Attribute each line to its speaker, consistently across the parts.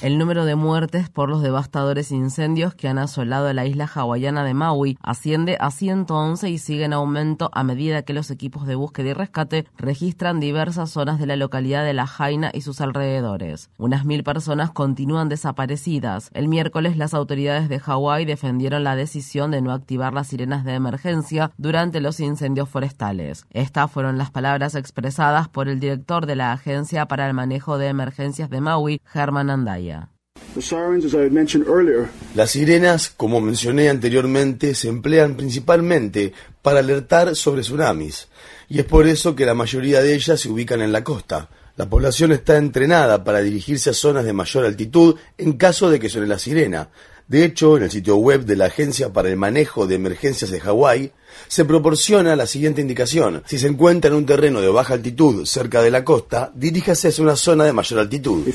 Speaker 1: El número de muertes por los devastadores incendios que han asolado la isla hawaiana de Maui asciende a 111 y sigue en aumento a medida que los equipos de búsqueda y rescate registran diversas zonas de la localidad de La Jaina y sus alrededores. Unas mil personas continúan desaparecidas. El miércoles las autoridades de Hawái defendieron la decisión de no activar las sirenas de emergencia durante los incendios forestales. Estas fueron las palabras expresadas por el director de la Agencia para el Manejo de Emergencias de Maui, Herman Andaya.
Speaker 2: Las sirenas, como mencioné anteriormente, se emplean principalmente para alertar sobre tsunamis, y es por eso que la mayoría de ellas se ubican en la costa. La población está entrenada para dirigirse a zonas de mayor altitud en caso de que suene la sirena. De hecho, en el sitio web de la Agencia para el Manejo de Emergencias de Hawái, se proporciona la siguiente indicación. Si se encuentra en un terreno de baja altitud cerca de la costa, diríjase hacia una zona de mayor altitud.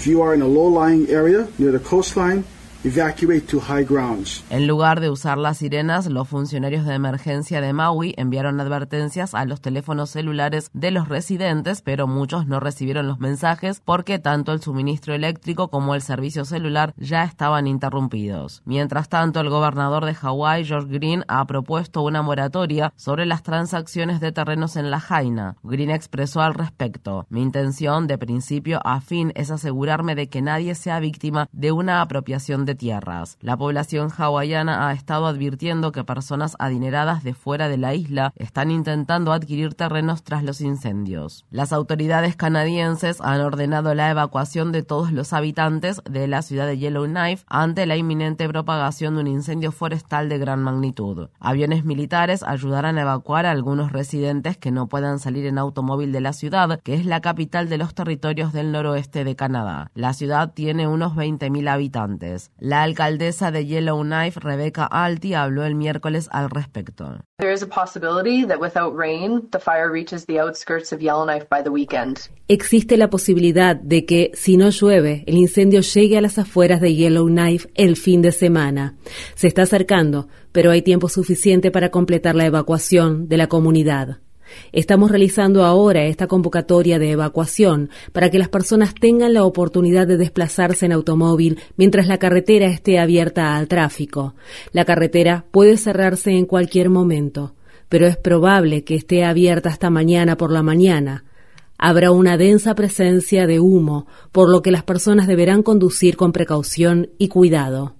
Speaker 1: En lugar de usar las sirenas, los funcionarios de emergencia de Maui enviaron advertencias a los teléfonos celulares de los residentes, pero muchos no recibieron los mensajes porque tanto el suministro eléctrico como el servicio celular ya estaban interrumpidos. Mientras tanto, el gobernador de Hawái, George Green, ha propuesto una moratoria sobre las transacciones de terrenos en la Jaina. Green expresó al respecto: "Mi intención de principio a fin es asegurarme de que nadie sea víctima de una apropiación de tierras. La población hawaiana ha estado advirtiendo que personas adineradas de fuera de la isla están intentando adquirir terrenos tras los incendios. Las autoridades canadienses han ordenado la evacuación de todos los habitantes de la ciudad de Yellowknife ante la inminente propagación de un incendio forestal de gran magnitud. Aviones militares ayudarán a evacuar a algunos residentes que no puedan salir en automóvil de la ciudad, que es la capital de los territorios del noroeste de Canadá. La ciudad tiene unos 20.000 habitantes. La alcaldesa de Yellowknife, Rebecca Alti, habló el miércoles al respecto.
Speaker 3: Existe la posibilidad de que, si no llueve, el incendio llegue a las afueras de Yellowknife el fin de semana. Se está acercando, pero hay tiempo suficiente para completar la evacuación de la comunidad. Estamos realizando ahora esta convocatoria de evacuación para que las personas tengan la oportunidad de desplazarse en automóvil mientras la carretera esté abierta al tráfico. La carretera puede cerrarse en cualquier momento, pero es probable que esté abierta hasta mañana por la mañana. Habrá una densa presencia de humo, por lo que las personas deberán conducir con precaución y cuidado.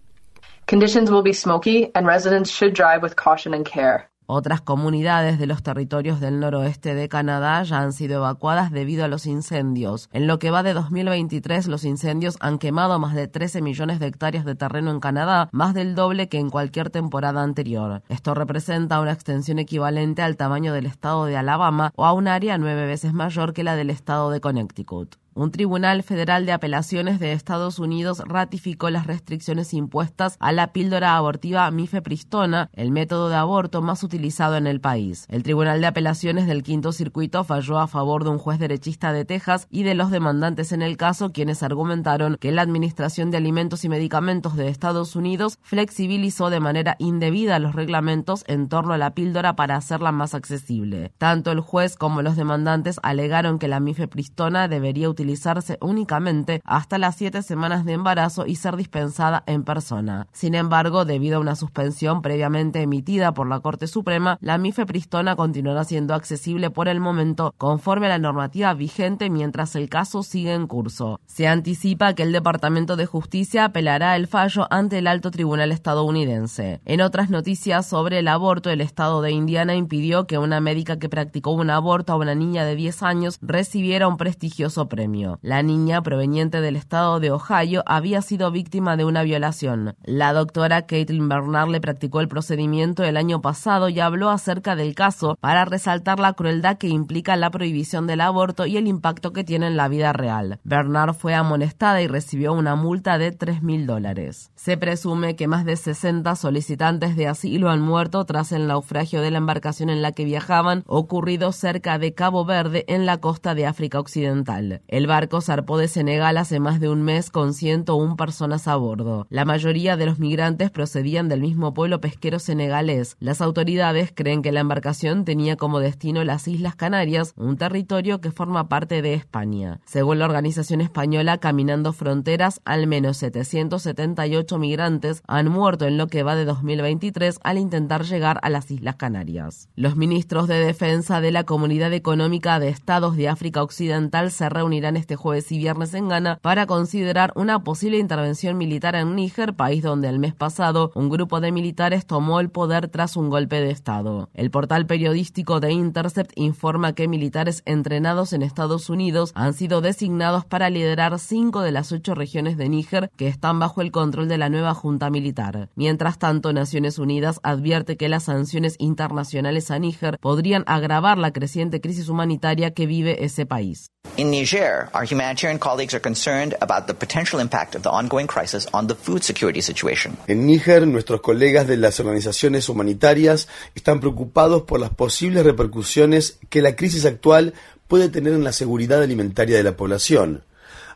Speaker 4: Conditions will be smoky and residents should drive with caution and care.
Speaker 1: Otras comunidades de los territorios del noroeste de Canadá ya han sido evacuadas debido a los incendios. En lo que va de 2023, los incendios han quemado más de 13 millones de hectáreas de terreno en Canadá, más del doble que en cualquier temporada anterior. Esto representa una extensión equivalente al tamaño del estado de Alabama o a un área nueve veces mayor que la del estado de Connecticut. Un tribunal federal de apelaciones de Estados Unidos ratificó las restricciones impuestas a la píldora abortiva mifepristona, el método de aborto más utilizado en el país. El tribunal de apelaciones del quinto circuito falló a favor de un juez derechista de Texas y de los demandantes en el caso, quienes argumentaron que la Administración de Alimentos y Medicamentos de Estados Unidos flexibilizó de manera indebida los reglamentos en torno a la píldora para hacerla más accesible. Tanto el juez como los demandantes alegaron que la mifepristona debería utilizar utilizarse únicamente hasta las siete semanas de embarazo y ser dispensada en persona. Sin embargo, debido a una suspensión previamente emitida por la Corte Suprema, la mifepristona continuará siendo accesible por el momento conforme a la normativa vigente mientras el caso sigue en curso. Se anticipa que el Departamento de Justicia apelará el fallo ante el alto tribunal estadounidense. En otras noticias sobre el aborto, el estado de Indiana impidió que una médica que practicó un aborto a una niña de 10 años recibiera un prestigioso premio. La niña, proveniente del estado de Ohio, había sido víctima de una violación. La doctora Caitlin Bernard le practicó el procedimiento el año pasado y habló acerca del caso para resaltar la crueldad que implica la prohibición del aborto y el impacto que tiene en la vida real. Bernard fue amonestada y recibió una multa de 3 mil dólares. Se presume que más de 60 solicitantes de asilo han muerto tras el naufragio de la embarcación en la que viajaban, ocurrido cerca de Cabo Verde en la costa de África Occidental. Barco zarpó de Senegal hace más de un mes con 101 personas a bordo. La mayoría de los migrantes procedían del mismo pueblo pesquero senegalés. Las autoridades creen que la embarcación tenía como destino las Islas Canarias, un territorio que forma parte de España. Según la organización española Caminando Fronteras, al menos 778 migrantes han muerto en lo que va de 2023 al intentar llegar a las Islas Canarias. Los ministros de Defensa de la Comunidad Económica de Estados de África Occidental se reunirán este jueves y viernes en Ghana para considerar una posible intervención militar en Níger, país donde el mes pasado un grupo de militares tomó el poder tras un golpe de Estado. El portal periodístico de Intercept informa que militares entrenados en Estados Unidos han sido designados para liderar cinco de las ocho regiones de Níger que están bajo el control de la nueva junta militar. Mientras tanto, Naciones Unidas advierte que las sanciones internacionales a Níger podrían agravar la creciente crisis humanitaria que vive ese país.
Speaker 5: In Niger, our humanitarian colleagues are concerned about the potential impact of the ongoing crisis on the food security situation.
Speaker 2: En Níger, nuestros colegas de las organizaciones humanitarias están preocupados por las posibles repercusiones que la crisis actual puede tener en la seguridad alimentaria de la población.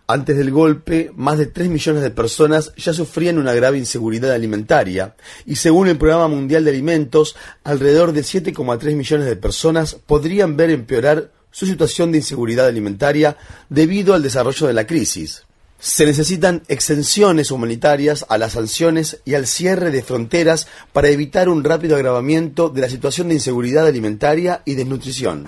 Speaker 2: Antes del golpe, más de 3 millones de personas ya sufrían una grave inseguridad alimentaria y según el Programa Mundial de Alimentos, alrededor de 7,3 millones de personas podrían ver empeorar su situación de inseguridad alimentaria debido al desarrollo de la crisis. Se necesitan exenciones humanitarias a las sanciones y al cierre de fronteras para evitar un rápido agravamiento de la situación de inseguridad alimentaria y desnutrición.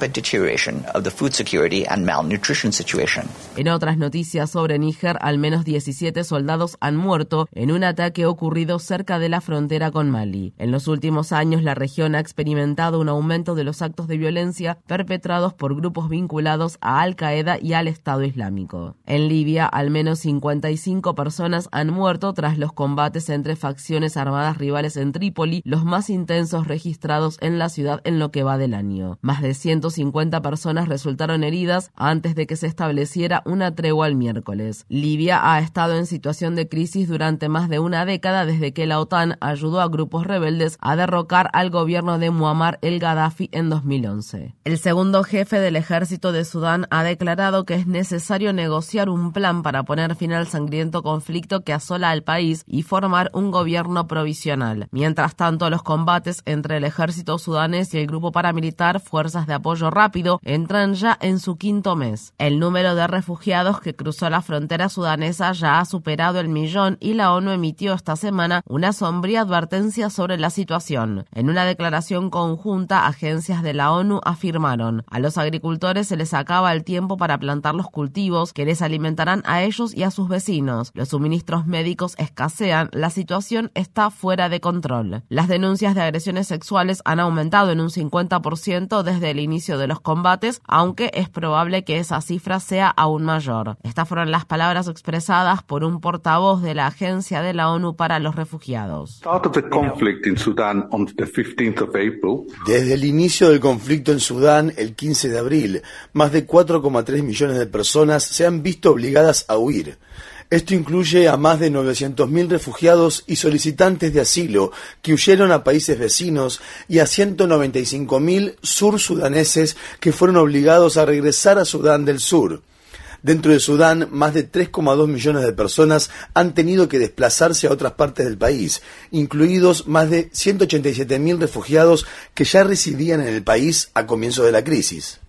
Speaker 1: En otras noticias sobre Níger, al menos 17 soldados han muerto en un ataque ocurrido cerca de la frontera con Mali. En los últimos años, la región ha experimentado un aumento de los actos de violencia perpetrados por grupos vinculados a Al Qaeda y al Estado Islámico. En Libia, al menos 55 personas han muerto tras los combates entre facciones armadas rivales en Trípoli, los más intensos registrados en la ciudad en lo que va del año. Más de 150 personas resultaron heridas antes de que se estableciera una tregua el miércoles. Libia ha estado en situación de crisis durante más de una década desde que la OTAN ayudó a grupos rebeldes a derrocar al gobierno de Muammar el Gaddafi en 2011. El segundo jefe del ejército de Sudán ha declarado que es necesario negociar un plan para poner fin al sangriento conflicto que asola al país y formar un gobierno provisional. Mientras tanto, los combates entre el ejército sudanés y el grupo paramilitar Fuerzas de Apoyo Rápido entran ya en su quinto mes. El número de refugiados que cruzó la frontera sudanesa ya ha superado el millón y la ONU emitió esta semana una sombría advertencia sobre la situación. En una declaración conjunta, agencias de la ONU afirmaron a los agricultores se les acaba el tiempo para plantar los cultivos que les alimentarán a ellos a sus vecinos. Los suministros médicos escasean, la situación está fuera de control. Las denuncias de agresiones sexuales han aumentado en un 50% desde el inicio de los combates, aunque es probable que esa cifra sea aún mayor. Estas fueron las palabras expresadas por un portavoz de la Agencia de la ONU para los Refugiados.
Speaker 2: Desde el inicio del conflicto en Sudán, el 15 de abril, más de 4,3 millones de personas se han visto obligadas a huir esto incluye a más de 900.000 refugiados y solicitantes de asilo que huyeron a países vecinos y a 195.000 sur-sudaneses que fueron obligados a regresar a Sudán del Sur. Dentro de Sudán, más de 3,2 millones de personas han tenido que desplazarse a otras partes del país, incluidos más de 187.000 refugiados que ya residían en el país a comienzo de la crisis.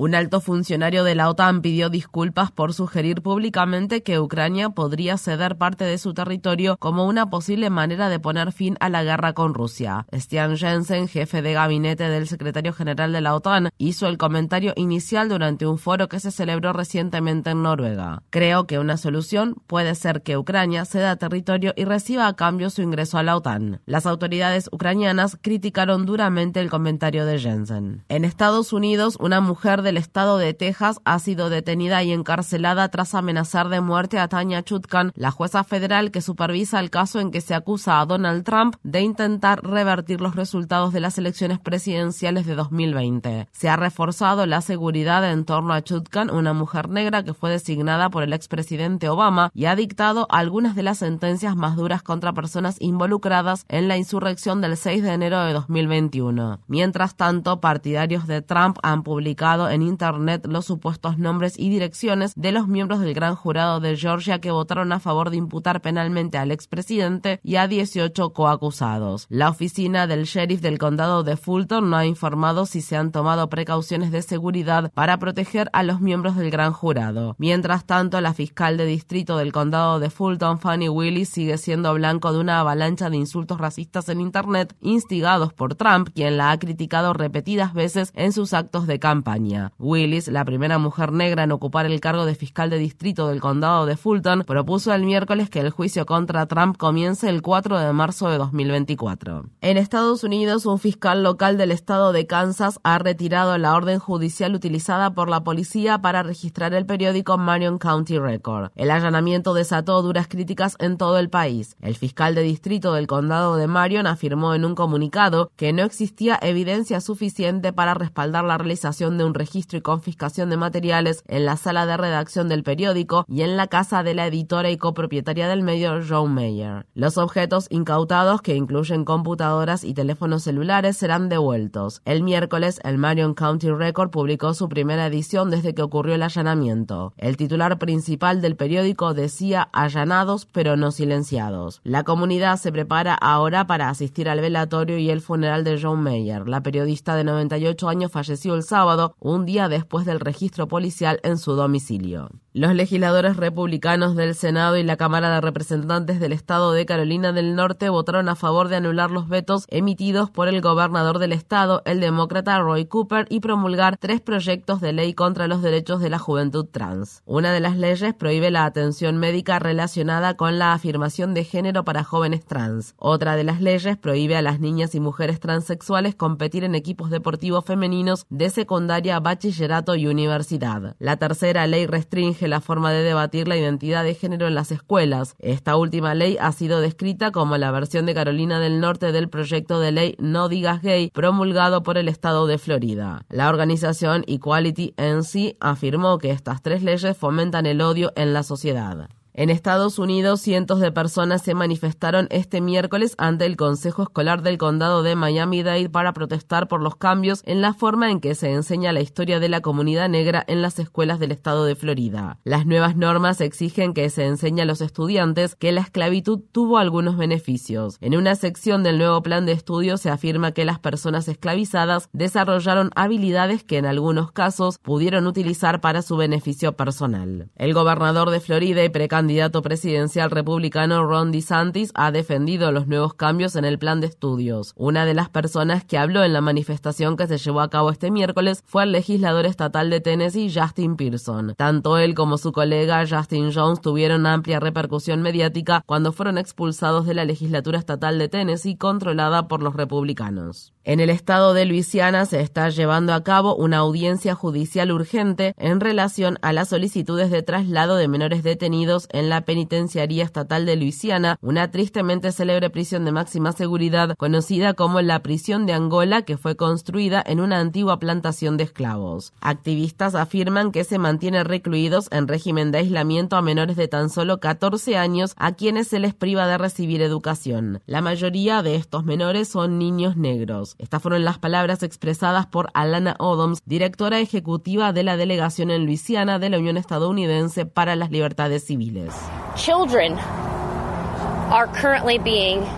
Speaker 1: Un alto funcionario de la OTAN pidió disculpas por sugerir públicamente que Ucrania podría ceder parte de su territorio como una posible manera de poner fin a la guerra con Rusia. Stian Jensen, jefe de gabinete del secretario general de la OTAN, hizo el comentario inicial durante un foro que se celebró recientemente en Noruega. Creo que una solución puede ser que Ucrania ceda territorio y reciba a cambio su ingreso a la OTAN. Las autoridades ucranianas criticaron duramente el comentario de Jensen. En Estados Unidos, una mujer del estado de Texas ha sido detenida y encarcelada tras amenazar de muerte a Tanya Chutkan, la jueza federal que supervisa el caso en que se acusa a Donald Trump de intentar revertir los resultados de las elecciones presidenciales de 2020. Se ha reforzado la seguridad en torno a Chutkan, una mujer negra que fue designada por el expresidente Obama y ha dictado algunas de las sentencias más duras contra personas involucradas en la insurrección del 6 de enero de 2021. Mientras tanto, partidarios de Trump han publicado en Internet los supuestos nombres y direcciones de los miembros del gran jurado de Georgia que votaron a favor de imputar penalmente al expresidente y a 18 coacusados. La oficina del sheriff del condado de Fulton no ha informado si se han tomado precauciones de seguridad para proteger a los miembros del gran jurado. Mientras tanto, la fiscal de distrito del condado de Fulton, Fanny Willis, sigue siendo blanco de una avalancha de insultos racistas en Internet instigados por Trump, quien la ha criticado repetidas veces en sus actos de campaña. Willis, la primera mujer negra en ocupar el cargo de fiscal de distrito del condado de Fulton, propuso el miércoles que el juicio contra Trump comience el 4 de marzo de 2024. En Estados Unidos, un fiscal local del estado de Kansas ha retirado la orden judicial utilizada por la policía para registrar el periódico Marion County Record. El allanamiento desató duras críticas en todo el país. El fiscal de distrito del condado de Marion afirmó en un comunicado que no existía evidencia suficiente para respaldar la realización de un registro y confiscación de materiales en la sala de redacción del periódico y en la casa de la editora y copropietaria del medio Joe Mayer. Los objetos incautados, que incluyen computadoras y teléfonos celulares, serán devueltos. El miércoles, el Marion County Record publicó su primera edición desde que ocurrió el allanamiento. El titular principal del periódico decía allanados pero no silenciados. La comunidad se prepara ahora para asistir al velatorio y el funeral de John Mayer. La periodista de 98 años falleció el sábado, día después del registro policial en su domicilio. Los legisladores republicanos del Senado y la Cámara de Representantes del Estado de Carolina del Norte votaron a favor de anular los vetos emitidos por el gobernador del estado, el demócrata Roy Cooper, y promulgar tres proyectos de ley contra los derechos de la juventud trans. Una de las leyes prohíbe la atención médica relacionada con la afirmación de género para jóvenes trans. Otra de las leyes prohíbe a las niñas y mujeres transexuales competir en equipos deportivos femeninos de secundaria, bachillerato y universidad. La tercera ley restringe la forma de debatir la identidad de género en las escuelas. Esta última ley ha sido descrita como la versión de Carolina del Norte del proyecto de ley No digas gay promulgado por el estado de Florida. La organización Equality NC afirmó que estas tres leyes fomentan el odio en la sociedad. En Estados Unidos, cientos de personas se manifestaron este miércoles ante el Consejo Escolar del Condado de Miami-Dade para protestar por los cambios en la forma en que se enseña la historia de la comunidad negra en las escuelas del estado de Florida. Las nuevas normas exigen que se enseñe a los estudiantes que la esclavitud tuvo algunos beneficios. En una sección del nuevo plan de estudio se afirma que las personas esclavizadas desarrollaron habilidades que en algunos casos pudieron utilizar para su beneficio personal. El gobernador de Florida y precandidato candidato presidencial republicano Ron DeSantis ha defendido los nuevos cambios en el plan de estudios. Una de las personas que habló en la manifestación que se llevó a cabo este miércoles fue el legislador estatal de Tennessee Justin Pearson. Tanto él como su colega Justin Jones tuvieron amplia repercusión mediática cuando fueron expulsados de la legislatura estatal de Tennessee controlada por los republicanos. En el estado de Luisiana se está llevando a cabo una audiencia judicial urgente en relación a las solicitudes de traslado de menores detenidos en la Penitenciaría Estatal de Luisiana, una tristemente célebre prisión de máxima seguridad conocida como la prisión de Angola que fue construida en una antigua plantación de esclavos. Activistas afirman que se mantiene recluidos en régimen de aislamiento a menores de tan solo 14 años a quienes se les priva de recibir educación. La mayoría de estos menores son niños negros. Estas fueron las palabras expresadas por Alana Odoms, directora ejecutiva de la delegación en Luisiana de la Unión Estadounidense para las Libertades Civiles.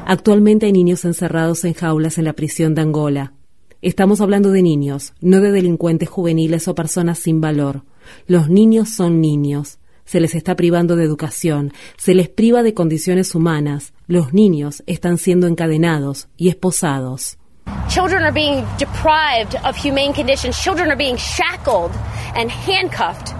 Speaker 3: Actualmente hay niños encerrados en jaulas en la prisión de Angola. Estamos hablando de niños, no de delincuentes juveniles o personas sin valor. Los niños son niños. Se les está privando de educación, se les priva de condiciones humanas. Los niños están siendo encadenados y esposados.
Speaker 6: Children are being deprived of humane conditions. Children are being shackled and handcuffed.